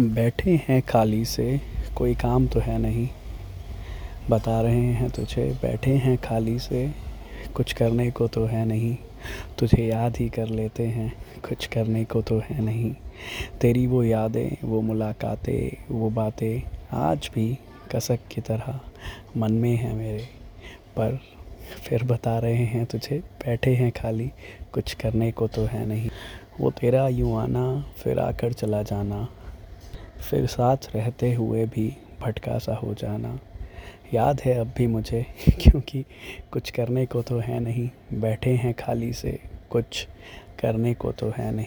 बैठे हैं खाली से, कोई काम तो है नहीं। बता रहे हैं तुझे, बैठे हैं खाली से, कुछ करने को तो है नहीं। तुझे याद ही कर लेते हैं, कुछ करने को तो है नहीं। तेरी वो यादें, वो मुलाकातें, वो बातें, आज भी कसक की तरह मन में है मेरे। पर फिर बता रहे हैं तुझे, बैठे हैं खाली, कुछ करने को तो है नहीं। वो तेरा यूँ आना, फिर आकर चला जाना। फिर साथ रहते हुए भी भटका सा हो जाना। याद है अब भी मुझे, क्योंकि कुछ करने को तो है नहीं। बैठे हैं खाली से, कुछ करने को तो है नहीं।